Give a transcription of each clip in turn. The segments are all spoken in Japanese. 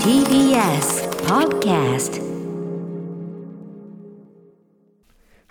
TBS Podcast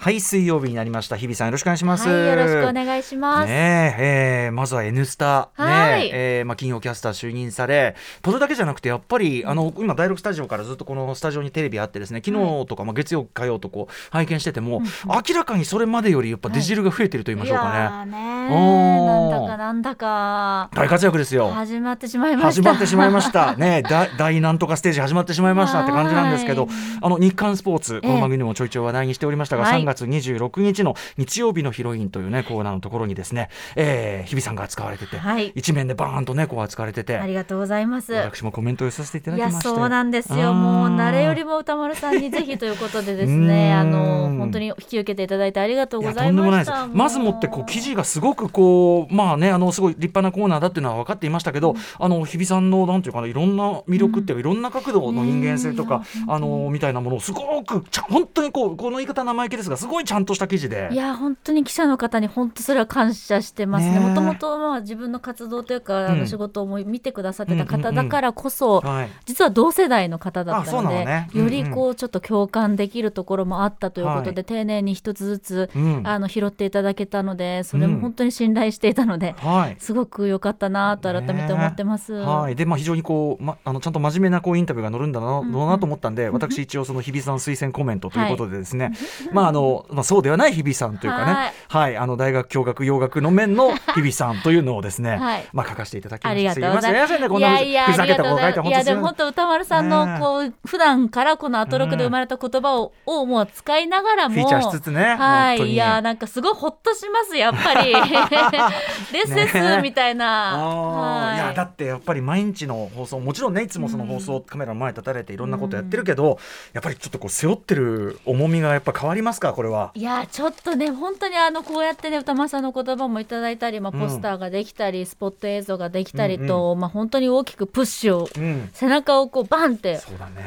はい水曜日になりました。日比さんよろしくお願いします、はい、よろしくお願いします。ねええーまずは「N スタ」ねはい。えーまあ、金曜キャスター就任されそれだけじゃなくてやっぱりあの今第6スタジオからずっとこのスタジオにテレビあってですね昨日とか、まあ、月曜火曜とこう拝見してても、明らかにそれまでよりやっぱ出汁が増えてると言いましょうかね、い。やーねおー。なんだかなんだか。大活躍ですよ。始まってしまいました。始まってしまいました。ね、だ大なんとかステージ始まってしまいましたって感じなんですけどはい、あの日刊スポーツ、このええ番組でもちょいちょい話題にしておりましたが、はい。3月26日の日曜日のヒロインというね、コーナーのところにですね、えー日比さんが扱われてて、はい。一面でバーンとね、こう扱われてて。あ、りがとうございます。私もコメントをさせていただきまして。そうなんですよ。もう誰よりも歌丸さんにぜひということでですね、あの本当に引き受けていただいてありがとうございとんでもないです。ました。まずもってこう記事がすごくこうまあねあのすごい立派なコーナーだっていうのは分かっていましたけど、あの日比さんのなんていうかないろんな魅力っていうか、いろんな角度の人間性とか、うん。あのみたいなものをすごくちゃ本当にこうこの言い方は生意気ですがすごいちゃんとした記事で。い。や本当に記者の方に本当それは感謝してますね。もともとまあ自分の活動というか、あうんの仕事をも見てくださってたうんうんうん方だからこそ、はい。実は同世代の方だったので、のねうんうんよりこうちょっと共感できるところもあったということで、はい。丁寧に一つずつ、うん。あの拾っていただけたのでそれも本当に信頼していたので、はい。すごく良かったなと改めて思ってます。はい、でまあ、非常にこう、ま、あのちゃんと真面目なこうインタビューが載るんだな,、んなと思ったんで私一応その日比さん推薦コメントということでですね、まああのまあ、そうではない日比さんというかね、はい。はい、あの大学教学洋学の面の 日比さんというのをですね、はい。まあ、書かせていただきまありしたがとうございます。すいませんねこんなやいや、ふざけたありがとうこと書いてございます。いや、でも本本当歌丸さんねのこう普段からこのアトロクで生まれた言葉を,、をもう使いながらもフィーチャーしつつねはい、いやなんかすごいほっとしますやっぱり。ですです、ねみたいな。い。いやだってやっぱり毎日の放送もちろんねいつもその放送、カメラの前に立たれていろんなことやってるけど、やっぱりちょっとこう背負ってる重みがやっぱ変わりますかこれは。いやちょっとね本当にあのこうやってね歌丸さんの言葉もいただいたり、まあ、うん。ポスターができたり、スポット映像ができたりと、まあ、本当に大きくプッシュをうん、背中をこうバンって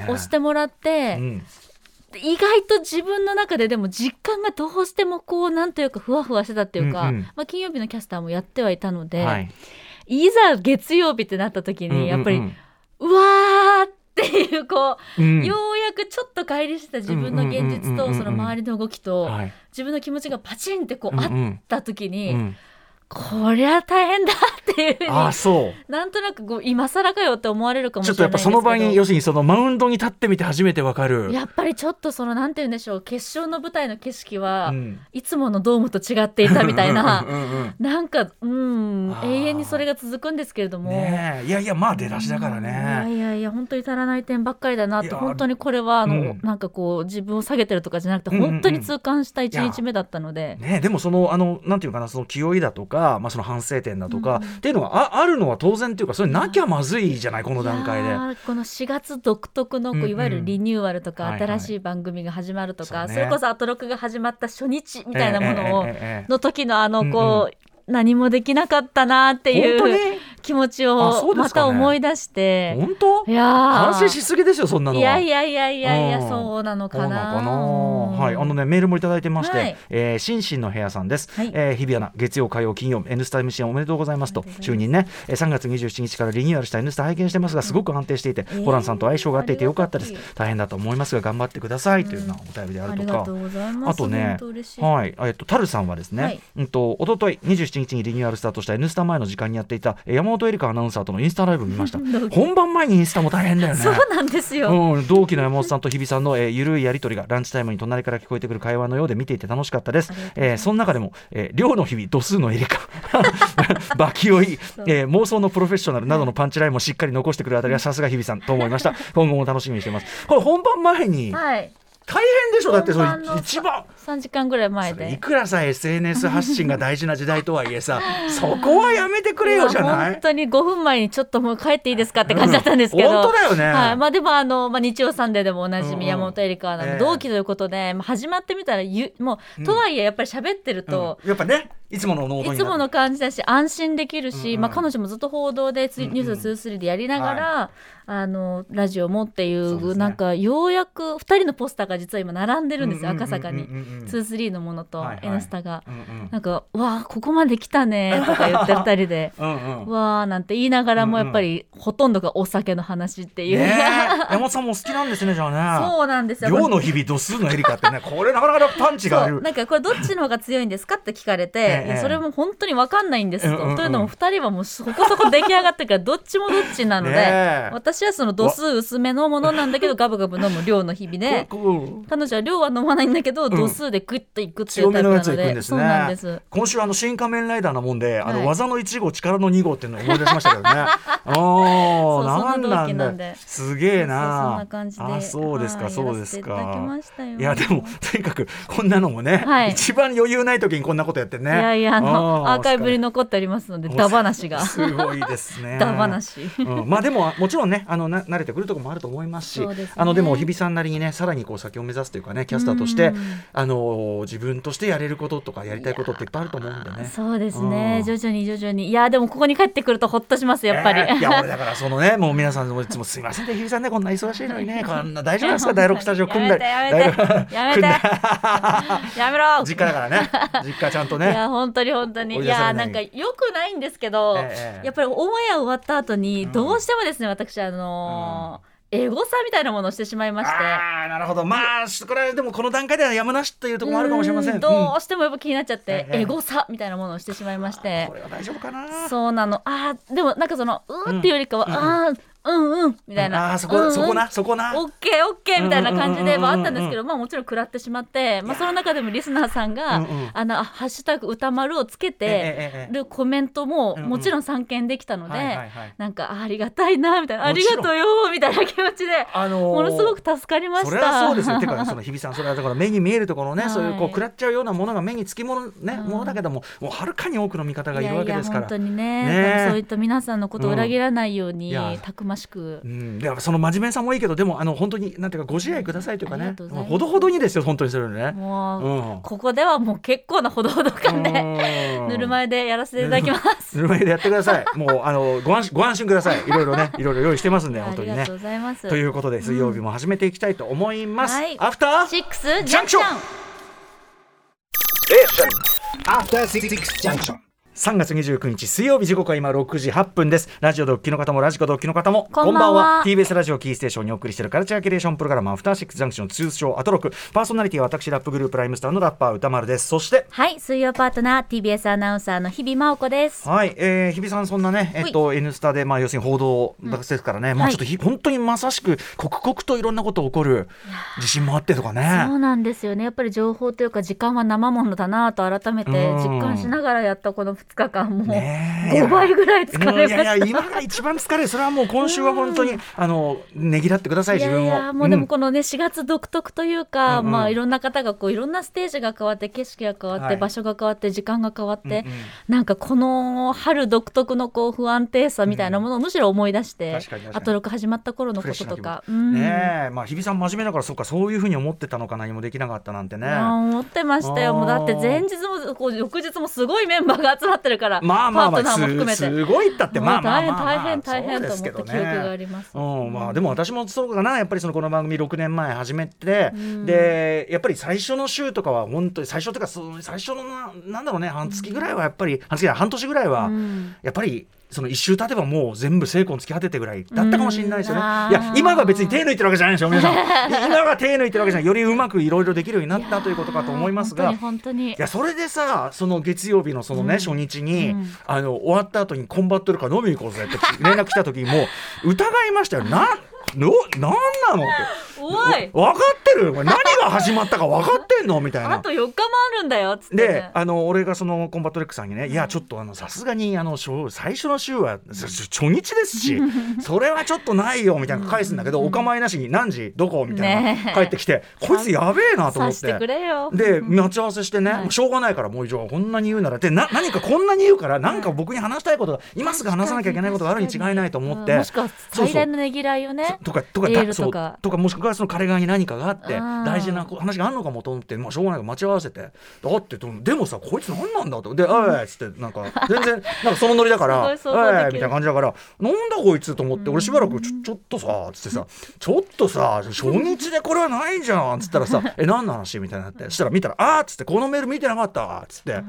押してもらって、うん。意外と自分の中ででも実感がどうしてもこうなんというかふわふわしてたっていうか、うんうん。まあ、金曜日のキャスターもやってはいたので、はい、い、ざ月曜日ってなった時にやっぱり、うん。うんうわーっていうこう、うん。ようやくちょっと乖離してた自分の現実とその周りの動きと、はい。自分の気持ちがパチンってこう、あった時に、うんこりゃ大変だっていうふうにああそう。なんとなくこう今更かよって思われるかもしちょっとやっぱその場に要するにそのマウンドに立ってみて初めてわかる。やっぱりちょっとそのなんて言うんでしょう決勝の舞台の景色は、うん。いつものドームと違っていたみたいな。うんうんうん なんかうん永遠にそれが続くんですけれども、ねえ。いやいやまあ出だしだからいやね。いやいや本当に足らない点ばっかりだなっいやて本当にこれはあの、うん。なんかこう自分を下げてるとかじゃなくてうんうんうん。本当に痛感した一日目だったので、ねえでもそのあのなんていうかなその気負いだとかまあその反省点だとか、っていうのがああるのは当然っていうかそれなきゃまずいじゃないこの段階で。この4月独特のこうんううん。いわゆるリニューアルとか、はいはい。新しい番組が始まるとか、そうね。それこそアトロクが始まった初日みたいなものを、の時のあのうんこう、何もできなかったなっていう気持ちあをまた思い出して、本当？いやー。反省しすぎですよそんなの。は。いやいやいやいやいやうんそうなのかな。はい、あのねメールもいただいてまして、はい。えー、心身の部屋さんです、はい。えー日比アナ月曜火曜金曜 N スタ MC おめでとうございますと。就任ね、えー、3月27日からリニューアルした N スタ拝見してますがすごく安定していて、えー。ホランさんと相性が合っていてよかったです。ありがたい。大変だと思いますが頑張ってくださいというようなお便りであるとか。うございます。あとねはい、えっと、タルさんはですね、はい。うんと、一昨日27日にリニューアルスタートした N スタ前の時間にやっていたえー山本エリカアナウンサーとのインスタライブ見ました。本番前にインスタも大変だよね。そうなんですよ、うん、同期の山本さんと日比さんの、えー、ゆるいやり取りがランチタイムに隣から聞こえてくる会話のようで見ていて楽しかったです。えー、その中でも、えー、量の日々、度数のエリカ、バキ酔い、えー、妄想のプロフェッショナルなどのパンチラインもしっかり残してくるあたりはさすが日比さんと思いました。今後も楽しみにしてます。これ本番前にはい大変でしょだってその一番。3時間ぐらい前それいでくらさ SNS 発信が大事な時代とはいえさ そこはやめてくれよじゃない？本当に5分前にちょっともう帰っていいですかって感じだったんですけど、うん。本当だよね。はい、まあでもあの、まあ、日曜サンデーでもおなじうんうん。み山本エリカの同期ということで、まあ、始まってみたらゆもうとはいえやっぱり喋ってると、うん。やっぱねいつものいつもの感じだし安心できるし、うんうん。まあ、彼女もずっと報道でつうんうん。ニュース2 3でやりながら、あのラジオもっていそうね。うなんかようやく2人のポスターが実は今並んでるんですよ、うんうんうんうん赤坂に、うんうん2 3のものとはいはい「N スタ」が。うんうん。なんか「わあここまで来たね」とか言って2人で。うんうん「わあ」なんて言いながらもやっぱりほとんどがお酒の話っていう、ねえ。山本さんも好きなんですねじゃあね。そうなんですよ。量の日々度数のエリカってね。これなかなかパンチがなんかこれどっちの方が強いんですかって聞かれて、ええ。いやそれも本当に分かんないんですと、うんうんうん。というのも2人はもうそこそこ出来上がってるからどっちもどっちなので、私はその度数薄めのものなんだけどガブガブ飲む量の日々で彼女は量は飲まないんだけど、ん度数でグッといくっていうタイプなので。です。ねそうなんです今週あの新仮面ライダーなもんで、あのはい。技の1号力の2号っていうのを思い出しましたけどね。あそうあそんなんだ。で。すげえそうそんなな感じであそうですかはいそうですか。いやでもとにかくこんなのもね、はい。一番余裕ない時にこんなことやってね。いやいやあのーアーカイブに残っておりますのでダ話が。すごいですね。ダ話うん、まあでももちろんねあのな慣れてくるところもあると思いますしね。あのでも日比さんなりにねさらにこう先を目指すというかねキャスターとしてうん。あの自分としてやれることとかやりたいことっていっぱいあると思うんでね。そうですうん。ね徐々に徐々に。いやでもここに帰ってくるとほっとしますやっぱり、えーいや俺だからそのねもう皆さんもいつもすいませんね。日比さんねこんな忙しいのにねこんな大丈夫ですか？第六スタジオ組んだりやめて。やめて。やめろ。実家だからね。実家ちゃんといねや本当に本当に。いやないんかよくないんですけど、ええやっぱりオンエア終わった後にうんどうしてもですね、私あのーエゴサみたいなものをしてしまいましてああなるほどまあこれはでもこの段階ではやむなしというところもあるかもしれませんうんどうしてもやっぱ気になっちゃって、ええエゴサみたいなものをしてしまいましてこれは大丈夫かなそうなのあーでもなんかそのうーっていうよりかは、うんあーうんうんみたいな、あーそこ、うんうん。そこなそこな。オッケーオッケーみたいな感じではあったんですけど、まあもちろん食らってしまって、まあその中でもリスナーさんが、あのあハッシュタグ歌丸をつけええてるコメントももちろん散見できたので、なんかあありがたいなみたいなありがとうよみたいな気持ちであのーものすごく助かりました。それはそうですよ。てかその日比さんそれはだから目に見えるところね、はい。そういうこう食らっちゃうようなものが目につきものね、うん。ものだけどももうはるかに多くの味方がいるわけですから。いやいや本当にね。ねえそういった皆さんのことを裏切らないように、たくましくう。ん、でもその真面目さもいいけどでもあの本当になんていうかご自愛くださいというかねとうほどほどにですよ本当にそれね。もう、うんここではもう結構なほどほど感で、うんぬるま湯でやらせていただきます。ぬるま湯でやってください。もうあのご安心ご安心ください。いろいろねいろいろ用意してますんで本当にねありがとう。ございます。ということで水曜日も始めていきたいと思います。はいアフターシックスジジャンクションャンクション。After Six Junction. 3月29日水曜日時刻は今6時8分です。ラジオドッキの方もラジコドッキの方もこんばんは。TBS ラジオキーステーションにお送りしているカルチャーキュレーションプログラムアフターシックスジャンクション通称アトロク。パーソナリティは私ラップグループライムスターのラッパー歌丸です。そしてはい、水曜パートナー TBS アナウンサーの日々真央子です。はい、えー、日比さんそんなね、えっと、N スタで、まあ、要するに報道ですからね、まあ、はい。ちょっとひ、本当にまさしく刻々といろんなこと起こる地震もあってとかそねうなんですよね。やっぱり情報というか時間は生ものだなと改めて実感しながらやったこの2日間もうねえ。5倍ぐらい疲れまうんいした。やいや今が一番疲れるそれはもう今週は本当にあのねぎらってくださいいや自分を。いやもうでもこのね4月独特というか、うんうん。まあいろんな方がこういろんなステージが変わって景色が変わって、はい。場所が変わって時間が変わって、うんうん。なんかこの春独特のこう不安定さみたいなものをむしろ思い出して、確かに確かに。アトロク始まった頃のこととか、うん。ねえ。まあ日比さん真面目だからそうかそういうふうに思ってたのか何もできなかったなんてね。思ってましたよ。もうだって前日もこう翌日もすごいメンバーが集まってるから、まあまあまあすすごいったってまあまあ大変大変大変と思った記憶があります。うんまあ、でも私もそうかなやっぱりそのこの番組6年前始めて、うん。でやっぱり最初の週とかは本当に最初というかその最初のななんだろうね半月ぐらいはやっぱり半月半年ぐらいは、うん。やっぱりその一周経てばもう全部成功に突き果ててぐらいだったかもしれないですよね。いや今が別に手抜いてるわけじゃないでしょ皆さん。今が手抜いてるわけじゃないよりうまくいろいろできるようになったということかと思いますが。いやそれでさその月曜日のそのね、うん。初日に、うん。あの終わった後にコンバットレックから飲みに行こうぜって連絡来た時にもう疑いましたよ。なのなんなのっておい。分かってる？何が始まったか分かってんの？みたいな。あと4日もあるんだよっつって、でね、あの俺がそのコンバットレックさんにね、いやちょっとあのさすがにあの初最初の週はそ初日ですし それはちょっとないよみたいな返すんだけど、お構いなしに何時？どこ？みたいな、帰ってきてこいつやべえなと思って。てくれよ。で待ち合わせしてね、はい。しょうがないからもう以上こんなに言うならでな何かこんなに言うから何か僕に話したいことが今すぐ話さなきゃいけないことがあるに違いないと思って。うん。もしくは最大のねぎらいをねとかとかとか。とかもしくはその彼側に何かがあってうん大事な話があるのかもと思ってまあ、しょうがないから待ち合わせて。だってでもさこいつ何なんだと。で「おい」っつってなんか全然なんかそのノリだから「すごい想像できるおい」みたいな感じだから「なんだこいつ」と思って俺しばらくちょ「ちょっとさ」つってさ「ちょっとさ初日でこれはないじゃん」っつったらさ「え何の話?」みたいになってそしたら見たら「あー」っつって「このメール見てなかったわ」っつって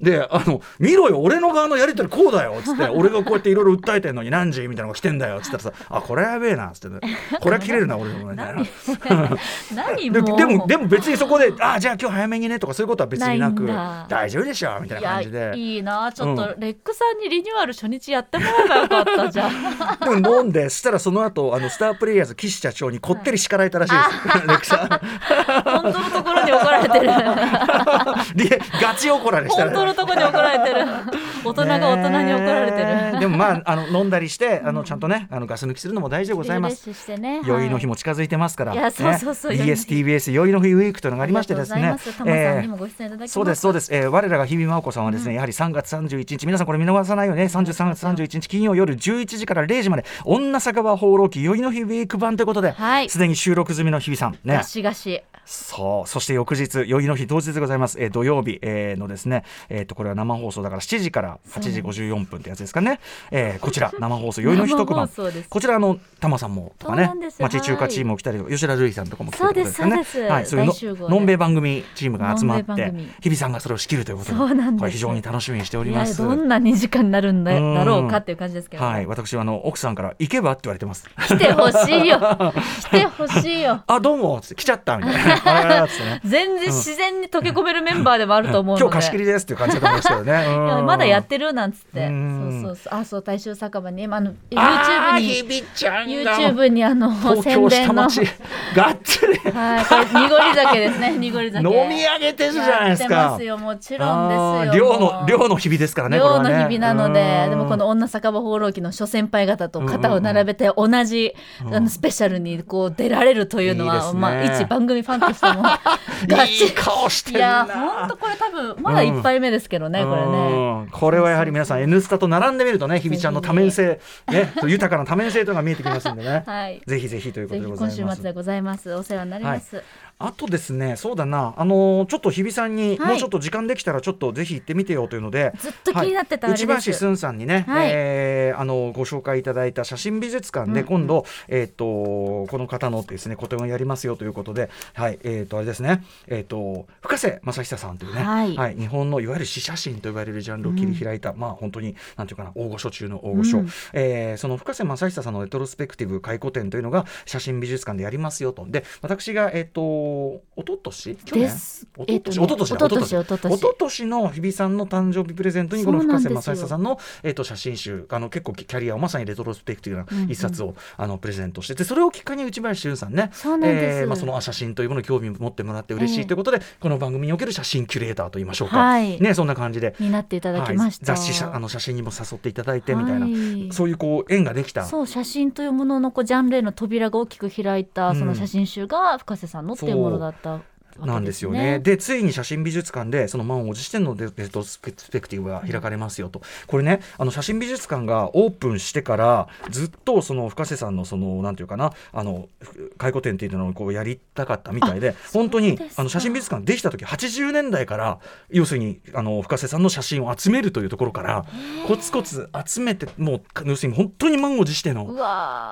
で「あの見ろよ俺の側のやり取りこうだよ」っつって俺がこうやっていろいろ訴えてんのに何時？みたいなのが来てんだよっつったらさ「あこれやべえな」っつってこれは切れるな俺のみたいな。で何でもでも別にそこで「あじゃあ今日早めにね」とかそういうことは別になく大丈夫でしょみたいいな感じで。やいいなちょっうとレックさんにリニューアル初日やってもらえばよかったじゃん。でも飲んでそしたらその後あのスタープレイヤーズ岸社長にこってり叱られたらしいです、レクさん。本当のところに怒られてる。でガチ怒られした本当のところに怒られてる。大人が大人に怒られてる。でもまああの飲んだりしてあのちゃんとねあのガス抜きするのも大事でございます。ね酔い。の日もも近づいてますから、いやそうそうそう。ね。BSTBS 酔いの日ウィークというのがありましてですね。そうですそうです、えー、我らが日比真央子さんはですね、やはり3月31日皆さんこれ見逃さないよね33月31日金曜夜11時から0時まで女酒場放浪記酔いの日ウィーク版ということで、はいすでに収録済みの日比さんねガシガシそう。そして翌日宵の日当日でございます、えー土曜日、えーのですね。えっ、とこれは生放送だから7時から8時54分ってやつですかね、えーこちら 生放送宵の日特番。こちらあのタマさんもとかね。町中華チームも来たりとか吉田類さんとかも来てるってことですよね。そうですそうです。はい、そういうののんべい番組チームが集まって日比さんがそれを仕切るということでそうなんです。これ非常に楽しみにしております。どんな2時間になるん。だろうかっていう感じですけど、はい私はあの奥さんから行けばって言われてます。来てほしいよ。来てほしいよ。あどうも来ちゃったみたいな 全然自然に溶け込めるメンバーでもあると思うので、今日貸し切りですっていう感じだと思いますけどね。まだやってるなんつって。うん。そうそうそう。あそう大衆酒場に今あのあ YouTube に YouTube にあの東宣伝の。町がっつり。はい濁り酒ですね。濁り酒。飲み上げてるじゃないですか。ますよもちろんですよあー寮もう。の寮の日々ですからねこれ寮はね。の日々なので、うん。でもこの女酒場放浪記の諸先輩方と肩を並べて同じ、あのスペシャルにこう出られるというのは、まあ一番組ファンとしても。ガいいチ顔してるいやな本当これ多分まだ一杯目ですけどね、これね。うんこれはやはり皆さん「N スタ」と並んでみるとね日比ちゃんの多面性、ね、豊かな多面性というのが見えてきますんでね、はい。ぜひぜひということでございます。今週末でございます。お世話になります。あとですねそうだな。あのーちょっと日比さんに、はい。もうちょっと時間できたらちょっとぜひ行ってみてよというのでずっと気になってたあれです。内橋すんさんにね、はい。えーあのご紹介いただいた写真美術館で今度、えっ、とこの方のですね個展をやりますよということではい。えっ、とあれですね。えっ、と深瀬正久さんというね、はい。日本のいわゆる詩写真と呼ばれるジャンルを切り開いた、まあ本当になんていうかな大御所中の大御所、うん。えーその深瀬正久さんのレトロスペクティブ回顧展というのが写真美術館でやりますよと。で私がえっ、とおととし去年？です。おととし、えっとねおととしだおととしおととしおととしの日比さんの誕生日プレゼントにこの深瀬正久さんの、えっと写真集。あの結構キャリアをまさにレトロスペクティブな一冊を、あのプレゼントして。てそれをきっかけに内林俊さんねそえーまあ、そのあ写真というものに興味を持ってもらって嬉しええいということで、この番組における写真キュレーターと言いましょうか、はい。ねそんな感じで。になっていただきました。はい、雑誌写あの写真にも誘っていただいてみたいな、はい。そういうこう縁ができた。そう写真というもののこうジャンルへの扉が大きく開いたその写真集が深瀬さんのっていうものだった。なんですよね。でついに写真美術館でその満を持してのレレトロスペクティブが開かれますよと、これねあの写真美術館がオープンしてからずっとその深瀬さんのそのなんていうかなあの回顧展っていうのをこうやりたかったみたいで本当にあの写真美術館できた時80年代から要するにあの深瀬さんの写真を集めるというところからコツコツ集めてもう要するに本当に満を持してうの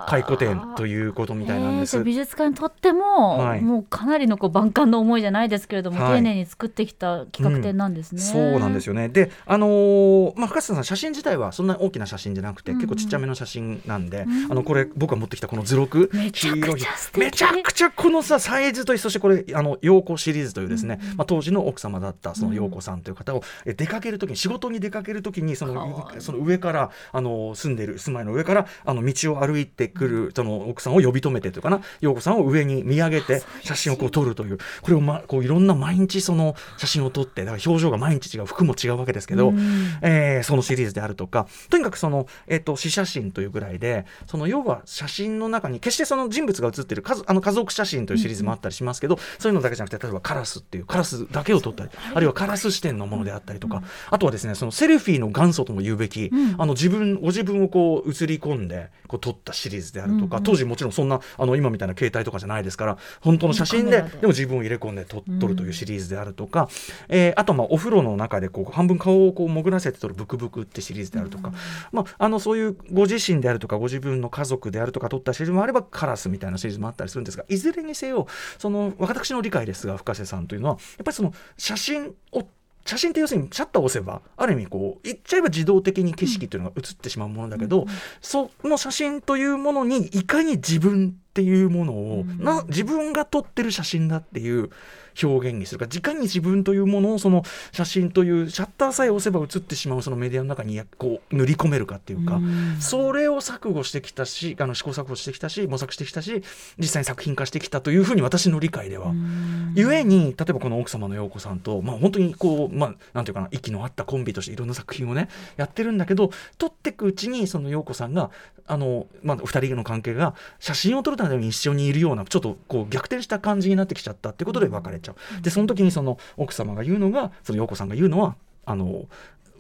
回顧展ということみたいなんです。美術館にとっても、はい。もうかなりのこう万感の思いじゃないですけれども、はい。丁寧に作ってきた企画展なんですね。そうなんですよ。よね。で、あのーまあ、深瀬さん写真自体はそんな大きな写真じゃなくて、うん。うん結構ちっちゃめの写真なんで、うん。あのこれ僕が持ってきたこの図録、めちゃくちゃ素敵。めちゃくちゃこのさサイズとそしてこれあの陽子シリーズというですね、まあ、当時の奥様だったその陽子さんという方を、え出かける時に仕事に出かける時にそかのその上からあの住んでる住まいの上からあの道を歩いてくるその奥さんを呼び止めてというかな陽子さんを上に見上げて写真をこう撮るというこれを、ま、こういろんな毎日その写真を撮ってだから表情が毎日違う服も違うわけですけど、うん。えーそのシリーズであるとかとにかくその、えっと写写真というぐらいでその要は写真の中に決してその人物が写ってる家族あの家族写真というシリーズもあったりしますけど、そういうのだけじゃなくて例えばカラスっていうカラスだけを撮ったりあるいはカラス視点のものであったりとか、あとはですねそのセルフィーの元祖とも言うべき、うん。あの自分ご自分をこう映り込んでこう撮ったシリーズであるとか、うん。うん当時もちろんそんなあの今みたいな携帯とかじゃないですから本当の写真でで。でも自分を入れ込んンで撮撮るというシリーズであるとか、えーあとまあお風呂の中でこう半分顔をこう潜らせて撮るブクブクってシリーズであるとか、まあ、あのそういうご自身であるとかご自分の家族であるとか撮ったシリーズもあればカラスみたいなシリーズもあったりするんですがいずれにせよその私の理解ですが深瀬さんというのはやっぱりその写真を写真って要するにシャッターを押せばある意味こう言っちゃえば自動的に景色というのが映ってしまうものだけど、その写真というものにいかに自分っていうものを、な自分が撮ってる写真だっていう表現にするか直に自分というものをその写真というシャッターさえ押せば映ってしまうそのメディアの中にやこう塗り込めるかっていうか、それを錯誤してきたしあの試行錯誤してきたし模索してきたし実際に作品化してきたというふうに私の理解では。ゆえに例えばこの奥様の陽子さんと、まあ、本当にこう、まあ、なんていうかな息の合ったコンビとしていろんな作品をねやってるんだけど撮っていくうちにその陽子さんがあの、まあ、2人の関係が写真を撮るために一緒にいるようなちょっとこう逆転した感じになってきちゃったってことで別れちゃう。でその時にその奥様が言うのがその陽子さんが言うのはあの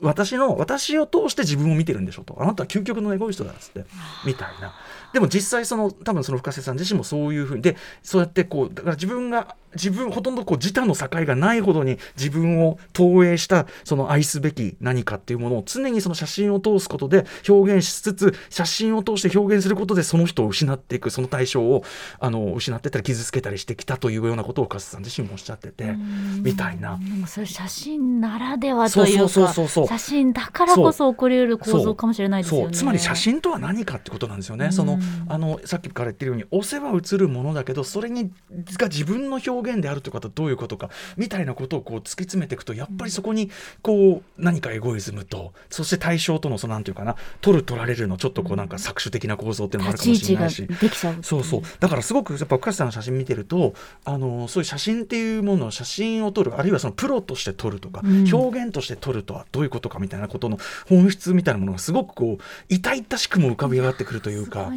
私の私を通して自分を見てるんでしょと。あなたは究極のエゴイストだっつってみたいな。でも実際その多分その深瀬さん自身もそういうふうにでそうやってこうだから自分が自分ほとんどこう自他の境がないほどに自分を投影したその愛すべき何かっていうものを常にその写真を通すことで表現しつつ写真を通して表現することでその人を失っていくその対象をあの失ってったり傷つけたりしてきたというようなことを深瀬さん自身もおっしゃっててみたいな。でもそれ写真ならではというそうかそうそうそう写真だからこそ起こり得る構造かもしれないですよね。そう。つまり写真とは何かってことなんですよね。そのあのさっきから言ってるように押せば映るものだけどそれにが自分の表現であるということはどういうことかみたいなことをこう突き詰めていくとやっぱりそこにこう何かエゴイズムとそして対象とのそのなんていうかな取る取られるのちょっとこうなんか搾取的な構造っていうのもあるかもしれないし。そうそう。だからすごくやっぱ深瀬さんの写真見てるとあのそういう写真っていうものを写真を撮るあるいはそのプロとして撮るとか、うん。表現として撮るとはどういうことかみたいなことの本質みたいなものがすごくこう痛々しくも浮かび上がってくるというか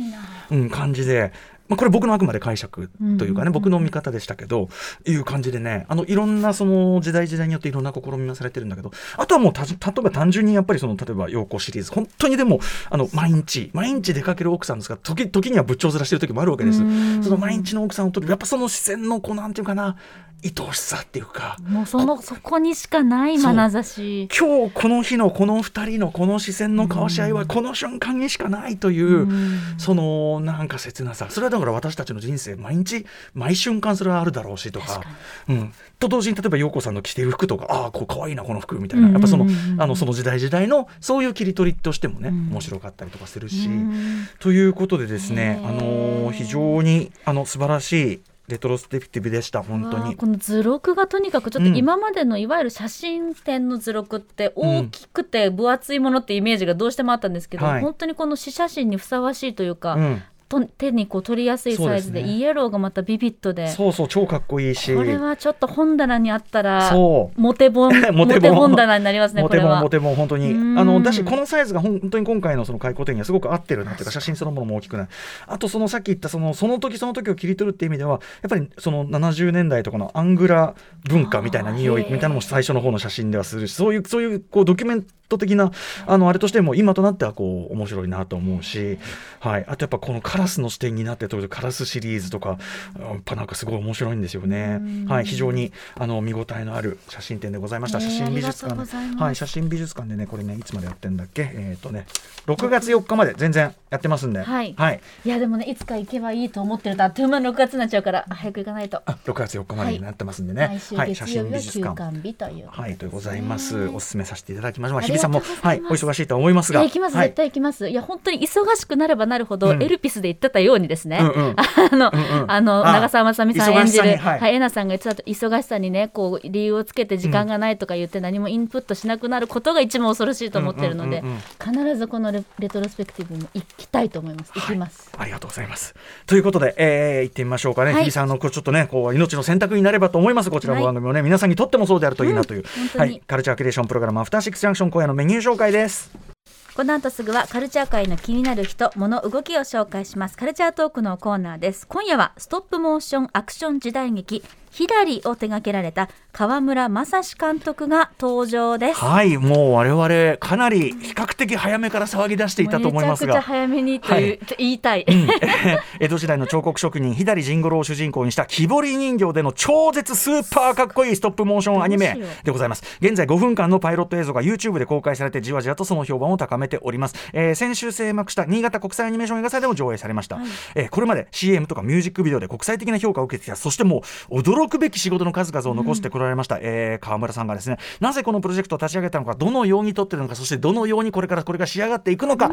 うん、感じで。まあ、これ僕のあくまで解釈というかね、うん。僕の見方でしたけどいう感じでねあのいろんなその時代時代によっていろんな試みがされてるんだけどあとはもうた例えば単純にやっぱりその例えば陽子シリーズ本当にでもあの毎日毎日出かける奥さんですが時時には仏頂面してる時もあるわけです。うん。その毎日の奥さんを撮るやっぱその視線のこうなんていうかな愛おしさっていうかもうそのそこにしかない眼差し。今日この日のこの2人のこの視線の交わし合いはこの瞬間にしかないという、うん。そのなんか切なさ。それはだから私たちの人生毎日毎瞬間それはあるだろうしとか。うん、と同時に例えば陽子さんの着ている服とかああこう可愛いなこの服みたいな。やっぱその,、あのその時代時代のそういう切り取りとしてもね、うん。面白かったりとかするし。うん。ということでですね、あのー非常にあの素晴らしいレトロスペクティブでした本当に。この図録がとにかくちょっとうん。今までのいわゆる写真展の図録って大きくて分厚いものってイメージがどうしてもあったんですけど、はい。本当にこの試写真にふさわしいというか、うん、と手にこう取りやすいサイズでね。イエローがまたビビッドで。そうそう超かっこいいし。これはちょっと本棚にあったらそう。モテ本 モテ本。棚になりますねモこれは。テモンモテモン本当に。うん。あのだしこのサイズが本当に今回のその開口展にはすごく合ってるなっていうか写真そのものも大きくない。あとそのさっき言ったそのその時その時を切り取るっていう意味ではやっぱりその70年代とかのアングラ文化みたいな匂いみたいなのも最初の方の写真ではするしそういうそういうこうドキュメント的なあのあれとしても今となってはこう面白いなと思うし、はい、あとやっぱこのカラスの視点になってとるカラスシリーズとかやっぱなんかすごい面白いんですよね。はい、非常にあの見応えのある写真展でございました。写真美術館。はい、写真美術館でねこれねいつまでやってんだっけ？えっ、とね6月4日まで全然やってますんで、はい。はい、いやでもねいつか行けばいいと思ってるとあっという間に6月になっちゃうから早く行かないと、あ6月4日までになってますんでね、来週はい、写真美術館。館日というはい、とございます。ねお勧めさせていただきましょう。日比さんもはい、お忙しいとは思いますが、行きます、はい絶対行きます。いや本当に忙しくなればなるほど、うん。エルピスで言ってたようにですね、うんうん。あの、うんうん。あのあ長澤まさみさん忙演じる、はい。はい、えなさんが言ってたと忙しさにねこう理由をつけて時間がないとか言って何もインプットしなくなることが一番恐ろしいと思ってるので、うんうんうんうん。必ずこのレレトロスペクティブも行きたいと思います。行きます、ありがとうございます。ということで、えー、行ってみましょうかね。はい。日比さんのこうちょっとね、こう命の選択になればと思います。こちらの番組もね、皆さんにとってもそうであるといいなという、本当に。はい、カルチャーキュレーションプログラムアフターシックスジャンクション今夜のメニュー紹介です。この後すぐはカルチャー界の気になる人物動きを紹介します。カルチャートークのコーナーです。今夜はストップモーションアクション時代劇ヒラリを手掛けられた川村正史監督が登場です。はいもう我々かなり比較的早めから騒ぎ出していたと思いますが。めちゃくちゃ早めにという、はい。言いたい。江戸時代の彫刻職人左甚五郎を主人公にした木彫り人形での超絶スーパーかっこいいストップモーションアニメでございます。現在5分間のパイロット映像が YouTube で公開されてじわじわとその評判を高めております、えー先週閉幕した新潟国際アニメーション映画祭でも上映されました、えーこれまで CM とかミュージックビデオで国際的な評価を受けてきた。そしてもう驚くべき仕事の数々を残してこられました、えー川村さんがですねなぜこのプロジェクトを立ち上げたのかどのように撮ってるのかそしてどのようにこれからこれが仕上がっていくのか、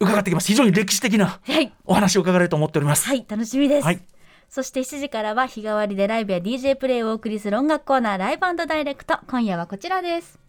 伺ってきます非常に歴史的なはい。お話を伺えると思っております。はい、楽しみです。はいそして7時からは日替わりでライブや DJ プレイをお送りする音楽コーナーライブダイレクト。今夜はこちらです。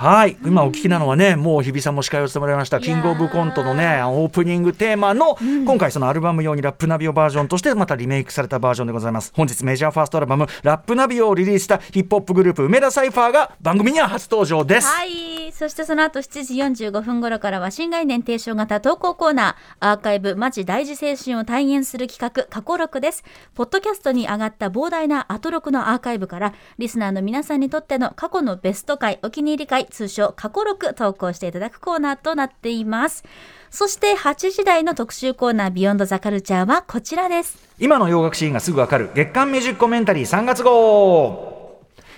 はい、今お聞きなのはね、もう日比さんも司会を務められました、キングオブコントのね、オープニングテーマの、今回そのアルバム用にラップナビオバージョンとしてまたリメイクされたバージョンでございます。本日メジャーファーストアルバム、ラップナビオをリリースしたヒップホップグループ、梅田サイファーが番組には初登場です。はい。そしてその後7時45分頃からは新概念提唱型投稿コーナー、アーカイブマジ大事精神を体現する企画、過去録です。ポッドキャストに上がった膨大なアトロクのアーカイブから、リスナーの皆さんにとっての過去のベスト回、お気に入り回、通称過去録投稿していただくコーナーとなっています。そして8時台の特集コーナー、ビヨンドザカルチャーはこちらです。今の洋楽シーンがすぐわかる月刊ミュージックコメンタリー3月号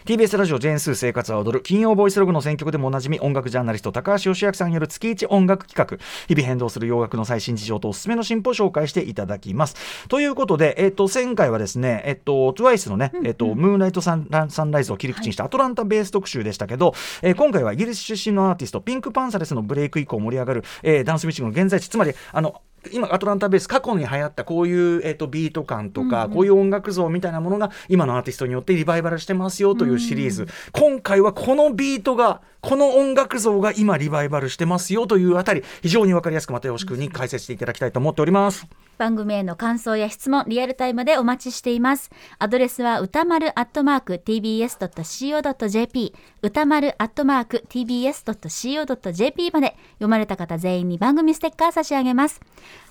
TBS ラジオジェーンスー生活は踊る金曜ボイスログの選曲でもおなじみ音楽ジャーナリスト高橋義明さんによる月一音楽企画。日々変動する洋楽の最新事情とおすすめの進歩を紹介していただきます。ということで、えっと前回はですね、えっと TWICE のね、えっとムーンライトサンラサンライズを切り口にしたアトランタベース特集でしたけど、えー今回はイギリス出身のアーティストピンクパンサレスのブレイク以降盛り上がる、えーダンスミュージックの現在地つまりあの今アトランタベース過去に流行ったこういう、えー、とビート感とか、こういう音楽像みたいなものが今のアーティストによってリバイバルしてますよというシリーズ、今回はこのビートがこの音楽像が今リバイバルしてますよというあたり非常に分かりやすく又吉君に解説していただきたいと思っております。番組への感想や質問リアルタイムでお待ちしています。アドレスは歌丸アットマーク tbs.co.jp 歌丸アットマーク tbs.co.jp まで読まれた方全員に番組ステッカー差し上げます。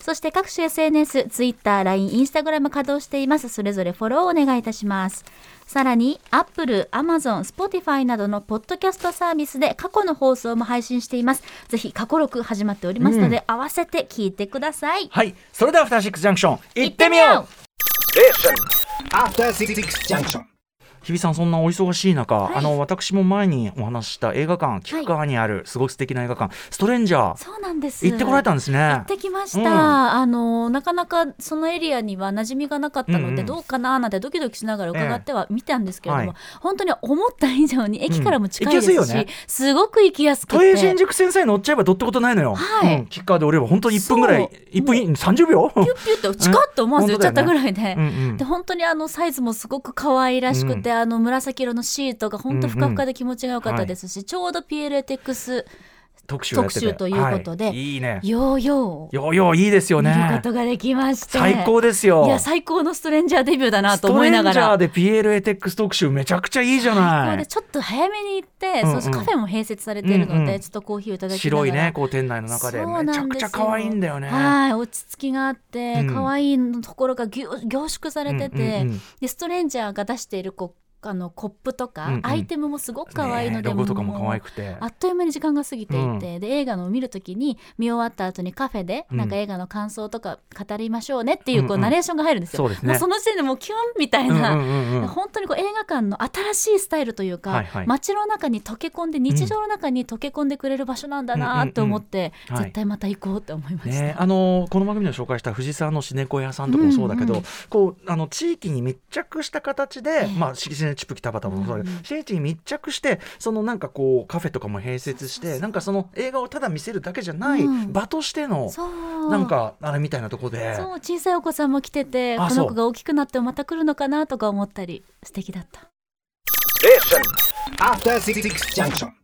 そして各種 SNS、Twitter、LINE、Instagram 稼働しています。それぞれフォローをお願いいたします。さらに Apple、Amazon、Spotify などのポッドキャストサービスで過去の放送も配信しています。ぜひ過去録始まっておりますので、合わせて聞いてください。はい。それではアフターシックスジャンクション行ってみよう。After Six Junction. 日比さんそんなお忙しい中、あの私も前にお話しした映画館菊川にあるすごく素敵な映画館、ストレンジャー。そうなんです。行ってこられたんですね。行ってきました、うん。あのなかなかそのエリアには馴染みがなかったので、どうかななんてドキドキしながら伺っては見たんですけれども、はい。本当に思った以上に駅からも近いですし、うんすね。すごく行きやすく都営て新宿線さえ乗っちゃえばどってことないのよ、はい。うん、キッカーで降りれば本当に1分ぐらいそう。1分い30秒。ピュッピュッと近っと思わず言っちゃったぐらいで。うんうん。で本当にあのサイズもすごく可愛らしくて、あの紫色のシートが本当ふかふかで気持ちが良かったですし、ちょうど PLATX 特集をやってて。特集ということではい。いいね。ヨーヨー。ようよういいですよ見るこねとができまして。最高ですよ。いや最高のストレンジャーデビューだなと思いながら。ストレンジャーで PLATX 特集めちゃくちゃいいじゃこない。れちょっと早めに行って、うんうん。そしてカフェも併設されているので、うんうん。ちょっとコーヒーをいただきながら。白いねこう店内の中で。めちゃくちゃ可愛いんだよね。はい落ち着きがあって、うん。可愛いところが凝縮されてて、うんうんうん。でストレンジャーが出しているこうあのコップとか、うんうん。アイテムもすごく可愛いのねで、ロゴとかも可愛くくてあっという間に時間が過ぎていて、うん。で映画のを見るときに見終わった後にカフェで、うん。なんか映画の感想とか語りましょうねっていうこう、うんうん。ナレーションが入るんですよ。そうですね。もうその時点でもうキュンみたいうんな、うんうんうん。本当にこう映画館の新しいスタイルというか、はいはい。街の中に溶け込んで日常の中に溶け込んでくれる場所なんだなって思って、うんうん。うんはい。絶対また行こうって思いました。ね、あのこの番組で紹介した藤沢のシネコ屋さんとかもそうだけど、うんうんこうあの地域に密着した形で、まあ、シネチップキタバタもそうだけど、うんうん地域に密着してそのなんかこうカフェとかも併設してなんかその映画をただ見せるだけじゃないうん場としての、なんかあれみたいなとこで。そう小さいお子さんも来ててあこの子が大きくなってもまた来るのかなとか思ったり素敵だった。After Six Junction.